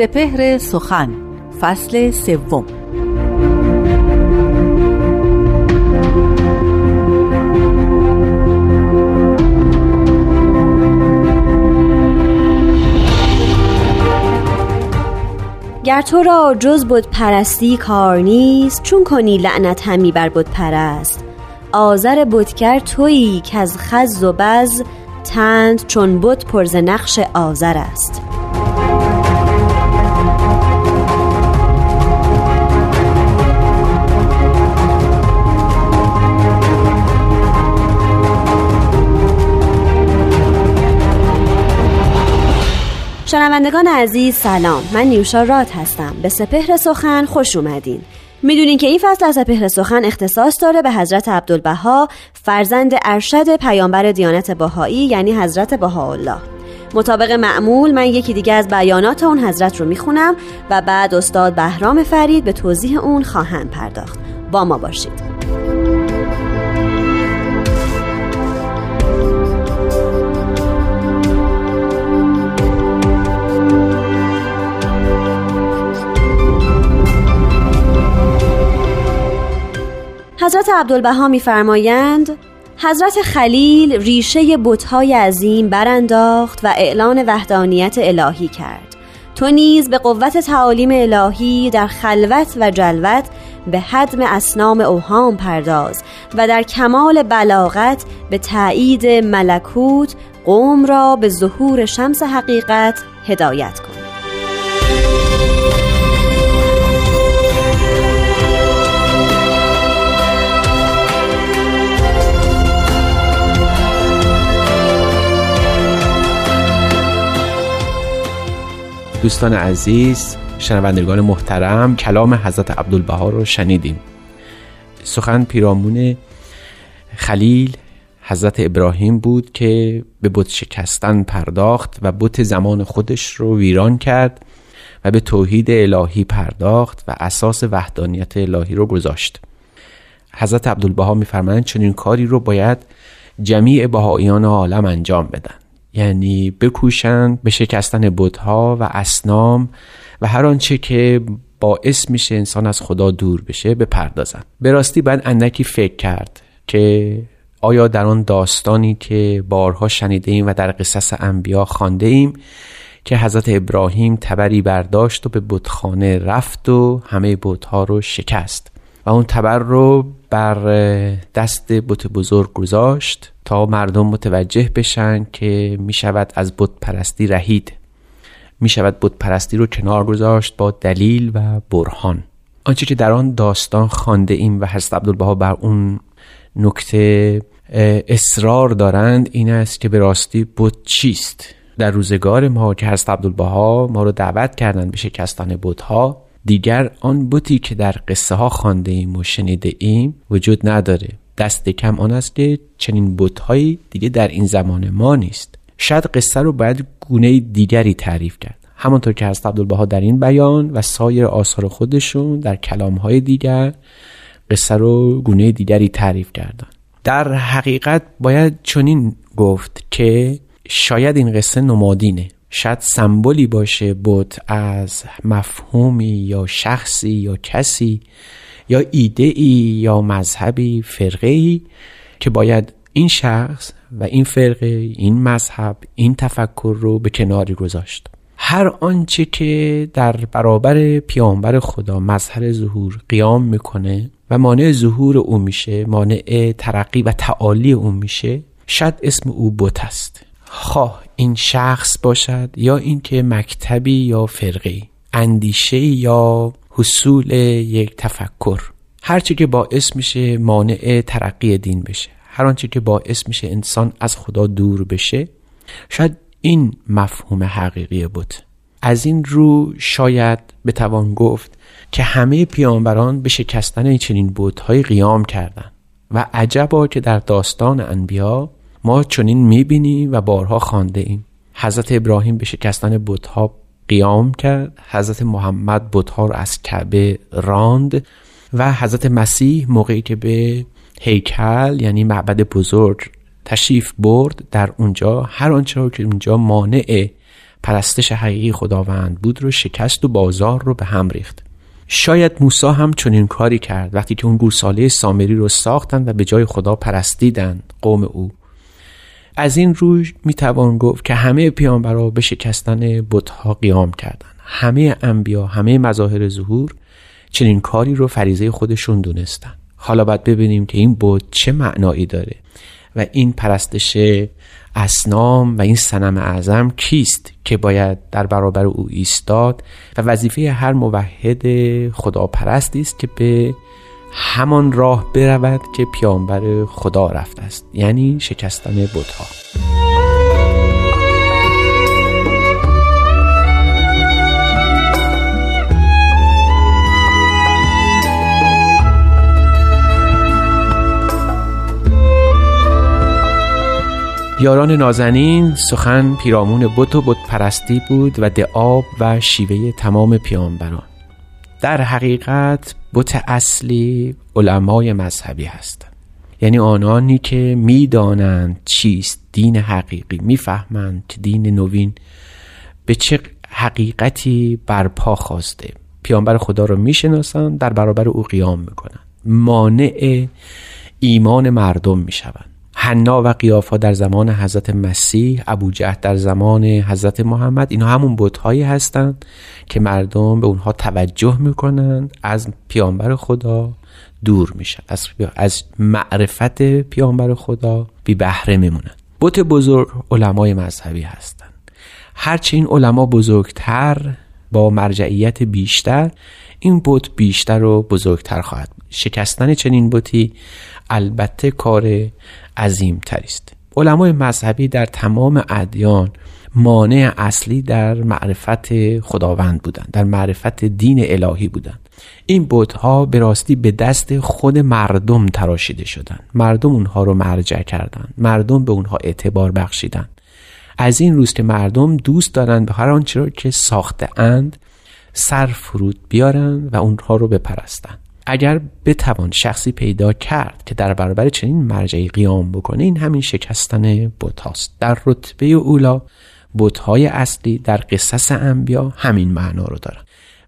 سپهر سخن فصل سوم. گر تو را جز بود پرستی کار نیست چون کنی لعنت همی بر بود پرست آذر بتگر تویی که از خز و بز تند چون بت پرز نقش آذر است. شنوندگان عزیز سلام. من نیوشا رات هستم. به سپهر سخن خوش اومدین. می‌دونین که این فصل از سپهر سخن اختصاص داره به حضرت عبدالبها فرزند ارشد پیامبر دیانت بهایی یعنی حضرت بهاءالله. مطابق معمول من یکی دیگه از بیانات اون حضرت رو می‌خونم و بعد استاد بهرام فرید به توضیح اون خواهند پرداخت. با ما باشید. حضرت عبدالبها میفرمایند حضرت خلیل ریشه بتهای عظیم برانداخت و اعلان وحدانیت الهی کرد. تو نیز به قوت تعالیم الهی در خلوت و جلوت به حدم اسنام اوهام پرداز و در کمال بلاغت به تایید ملکوت قوم را به ظهور شمس حقیقت هدایت کن. دوستان عزیز شنوندگان محترم کلام حضرت عبدالبها رو شنیدیم. سخن پیرامون خلیل حضرت ابراهیم بود که به بت شکستن پرداخت و بت زمان خودش رو ویران کرد و به توحید الهی پرداخت و اساس وحدانیت الهی رو گذاشت. حضرت عبدالبها میفرمایند چنین کاری رو باید جمیع بهاییان عالم انجام بدن. یعنی بکوشند به شکستن بودها و اسنام و هر آنچه که باعث میشه انسان از خدا دور بشه بپردازن. به راستی بعد اندکی فکر کرد که آیا در آن داستانی که بارها شنیده ایم و در قصص انبیا خانده ایم که حضرت ابراهیم تبری برداشت و به بتخانه رفت و همه بتها رو شکست. و اون تبر رو بر دست بت بزرگ گذاشت تا مردم متوجه بشن که می شود از بت پرستی رهید. می شود بت پرستی رو کنار گذاشت با دلیل و برهان. آنچه که در آن داستان خانده ایم و حضرت عبدالبها بر اون نکته اصرار دارند این است که به راستی بت چیست. در روزگار ما که حضرت عبدالبها ما رو دعوت کردند به شکستن بتها دیگر آن بوتی که در قصه ها خانده ایم و شنیده ایم وجود نداره. دست کم آن است که چنین بتهایی دیگه در این زمان ما نیست. شاید قصه رو باید گونه دیگری تعریف کرد. همانطور که هست عبدالبها در این بیان و سایر آثار خودشون در کلامهای دیگر قصه رو گونه دیگری تعریف کردن در حقیقت باید چنین گفت که شاید این قصه نمادینه. شاید سمبولی باشه بود از مفهومی یا شخصی یا کسی یا ایده ای یا مذهبی فرقه ای که باید این شخص و این فرقه این مذهب این تفکر رو به کناری گذاشت. هر آنچه که در برابر پیامبر خدا مظهر ظهور قیام می‌کنه و مانع ظهور او میشه مانع ترقی و تعالی او میشه شاید اسم او بت است. خواه این شخص باشد یا اینکه مکتبی یا فرقی اندیشه یا حصول یک تفکر. هرچی که باعث میشه مانع ترقی دین بشه. هر آنچه که باعث میشه انسان از خدا دور بشه. شاید این مفهوم حقیقی بود. از این رو شاید بتوان گفت که همه پیامبران به شکستن چنین بودهای قیام کردند و عجبا که در داستان انبیا ما چنین می‌بینیم و بارها خانده ایم. حضرت ابراهیم به شکستن بتها قیام کرد. حضرت محمد بتها رو از کعبه راند و حضرت مسیح موقعی که به هیکل یعنی معبد بزرگ تشریف برد در اونجا هر آنچه که اونجا مانع پرستش حقیقی خداوند بود رو شکست و بازار رو به هم ریخت. شاید موسا هم چنین کاری کرد. وقتی که اون گوساله سامری رو ساختند و به جای خدا پرستیدند قوم او. از این روی می‌توان گفت که همه پیامبرا به شکستن بتها قیام کردند. همه انبیا همه مظاهر ظهور چنین کاری رو فریزه خودشون دونستن. حالا باید ببینیم که این بت چه معنایی داره و این پرستش اسنام و این سنم اعظم کیست که باید در برابر او ایستاد و وظیفه هر موحد خداپرستی است که به همان راه برود که پیامبر خدا رفته است یعنی شکستن بتها. یاران نازنین سخن پیرامون بت و بت پرستی بود و دعاب و شیوه تمام پیامبران. در حقیقت بت اصلی علمای مذهبی هستند. یعنی آنانی که می‌دانند چیست دین حقیقی می‌فهمند که دین نوین به چه حقیقتی برپا خواسته. پیامبر خدا رو می‌شناسند در برابر او قیام می‌کنند. مانع ایمان مردم می‌شوند. حنا و قیافا در زمان حضرت مسیح ابو جهد در زمان حضرت محمد اینا همون بتهایی هستند که مردم به اونها توجه می‌کنند از پیامبر خدا دور میشن از, از معرفت پیامبر خدا بی بهره میمونن. بت بزرگ علمای مذهبی هستند هرچه این علما بزرگتر با مرجعیت بیشتر این بت بیشتر و بزرگتر خواهد شکستن چنین بتی البته کار عظیم است علمای مذهبی در تمام ادیان مانع اصلی در معرفت خداوند بودند در معرفت دین الهی بودند. این بودها به راستی به دست خود مردم تراشیده شدند. مردم اونها رو مرجع کردند. مردم به اونها اعتبار بخشیدند. از این روز که مردم دوست دارند به هر آنچه را که ساخته اند سر فرود بیارن و اونها رو بپرستند اگر بتوان شخصی پیدا کرد که در برابر چنین مرجعی قیام بکنه این همین شکستن بت هاست. در رتبه اولا بت های اصلی در قصص انبیا همین معنا رو دارن.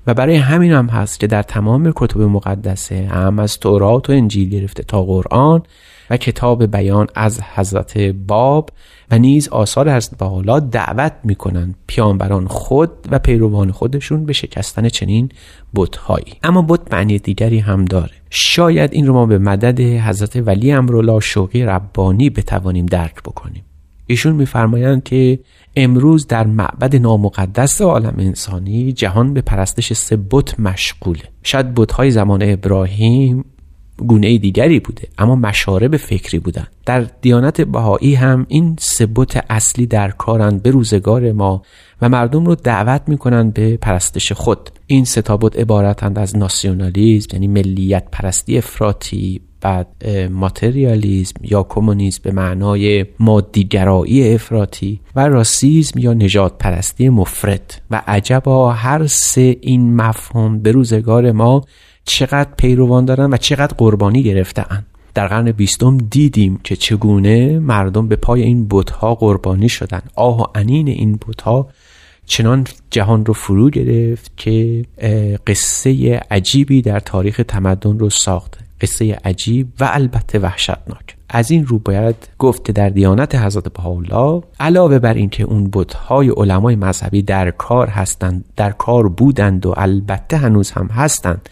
و برای همین هم هست که در تمام کتب مقدسه هم از تورات و انجیل گرفته تا قرآن و کتاب بیان از حضرت باب و نیز آثار حضرت بحالا دعوت می‌کنند پیامبران خود و پیروان خودشون به شکستن چنین بتهایی. اما بت معنی دیگری هم داره. شاید این رو ما به مدد حضرت ولی امرالله شوقی ربانی بتوانیم درک بکنیم. ایشون میفرمایند که امروز در معبد نامقدس عالم انسانی جهان به پرستش سه بت مشغوله شاید بتهای زمان ابراهیم گونه دیگری بوده اما مشارب فکری بودن. در دیانت بهایی هم این سبوت اصلی در کارند به روزگار ما و مردم رو دعوت می‌کنند به پرستش خود. این ستابوت عبارتند از ناسیونالیزم یعنی ملیت پرستی افراطی بعد ماتریالیزم یا کمونیسم به معنای مادیگرایی افراطی و راسیزم یا نجات پرستی مفرد. و عجبا هر سه این مفهوم به روزگار ما چقدر پیروان دارن و چقدر قربانی گرفتن در قرن بیستم دیدیم که چگونه مردم به پای این بتها قربانی شدن. آه و انین این بتها چنان جهان رو فرو گرفت که قصه عجیبی در تاریخ تمدن رو ساخت قصه عجیب و البته وحشتناک. از این رو باید گفت که در دیانت حضرت بهاءالله علاوه بر اینکه اون بتهای علمای مذهبی در کار هستند در کار بودند و البته هنوز هم هستند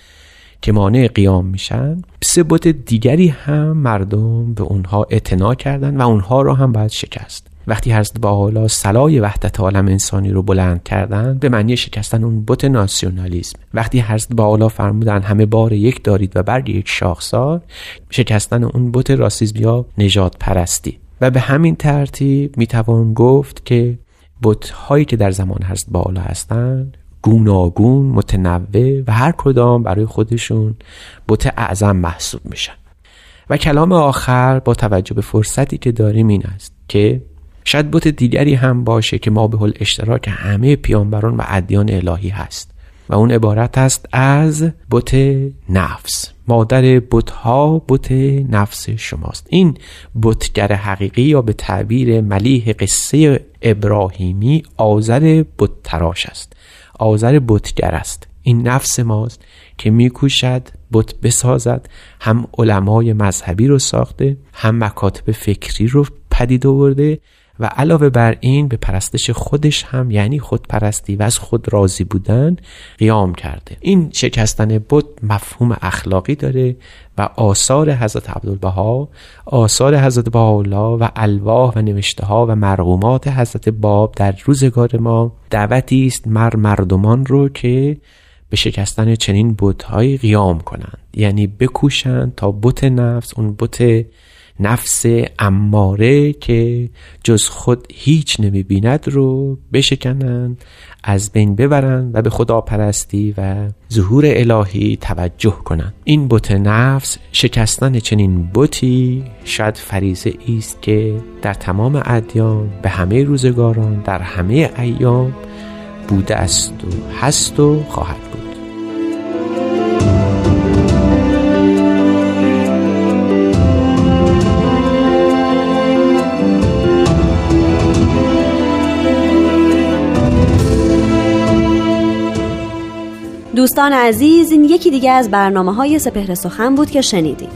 که مانع قیام میشن سه بت دیگری هم مردم به اونها اعتنا کردن و اونها رو هم باید شکست. وقتی حضرت با حالا سلای وحدت عالم انسانی رو بلند کردن به معنی شکستن اون بت ناسیونالیسم. وقتی حضرت با حالا فرمودن همه بار یک دارید و برگ یک شاخسار شکستن اون بت راسیزم یا نجات پرستی. و به همین ترتیب می‌توان گفت که بت هایی که در زمان حضرت با حالا هستند گوناگون متنوع و هر کدام برای خودشون بت اعظم محسوب میشن. و کلام آخر با توجه به فرصتی که داریم این است که شاید بت دیگری هم باشه که ما به اشتراک همه پیانبران و ادیان الهی هست. و اون عبارت است از بت نفس. مادر ها بت نفس شماست. این بتگر حقیقی یا به تعبیر ملیح قصه ابراهیمی آذر بت تراش است. آذر بتگر است. این نفس ماست که میکوشد بت بسازد هم علمای مذهبی رو ساخته هم مکاتب فکری رو پدید آورده و علاوه بر این به پرستش خودش هم یعنی خودپرستی و از خود راضی بودن قیام کرده. این شکستن بت مفهوم اخلاقی داره و آثار حضرت عبدالبها آثار حضرت بهاءالله و الواح و نوشته ها و مرغومات حضرت باب در روزگار ما دعوتی است مر مردمان رو که به شکستن چنین بتهایی قیام کنند. یعنی بکوشند تا بت نفس اون بت نفس اماره که جز خود هیچ نمی بیند رو بشکنند از بین ببرند و به خدا پرستی و ظهور الهی توجه کنند. این بت نفس شکستن چنین بتی شاید فریزه است که در تمام ادیان به همه روزگاران در همه ایام بوده است و هست و خواهد بود. دوستان عزیز این یکی دیگه از برنامه های سپهر سخن بود که شنیدیم.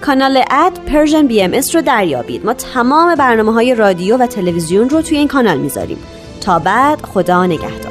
کانال at Persian BM رو دریابید. ما تمام برنامه های رادیو و تلویزیون رو توی این کانال می‌ذاریم. تا بعد خدا نگهدار.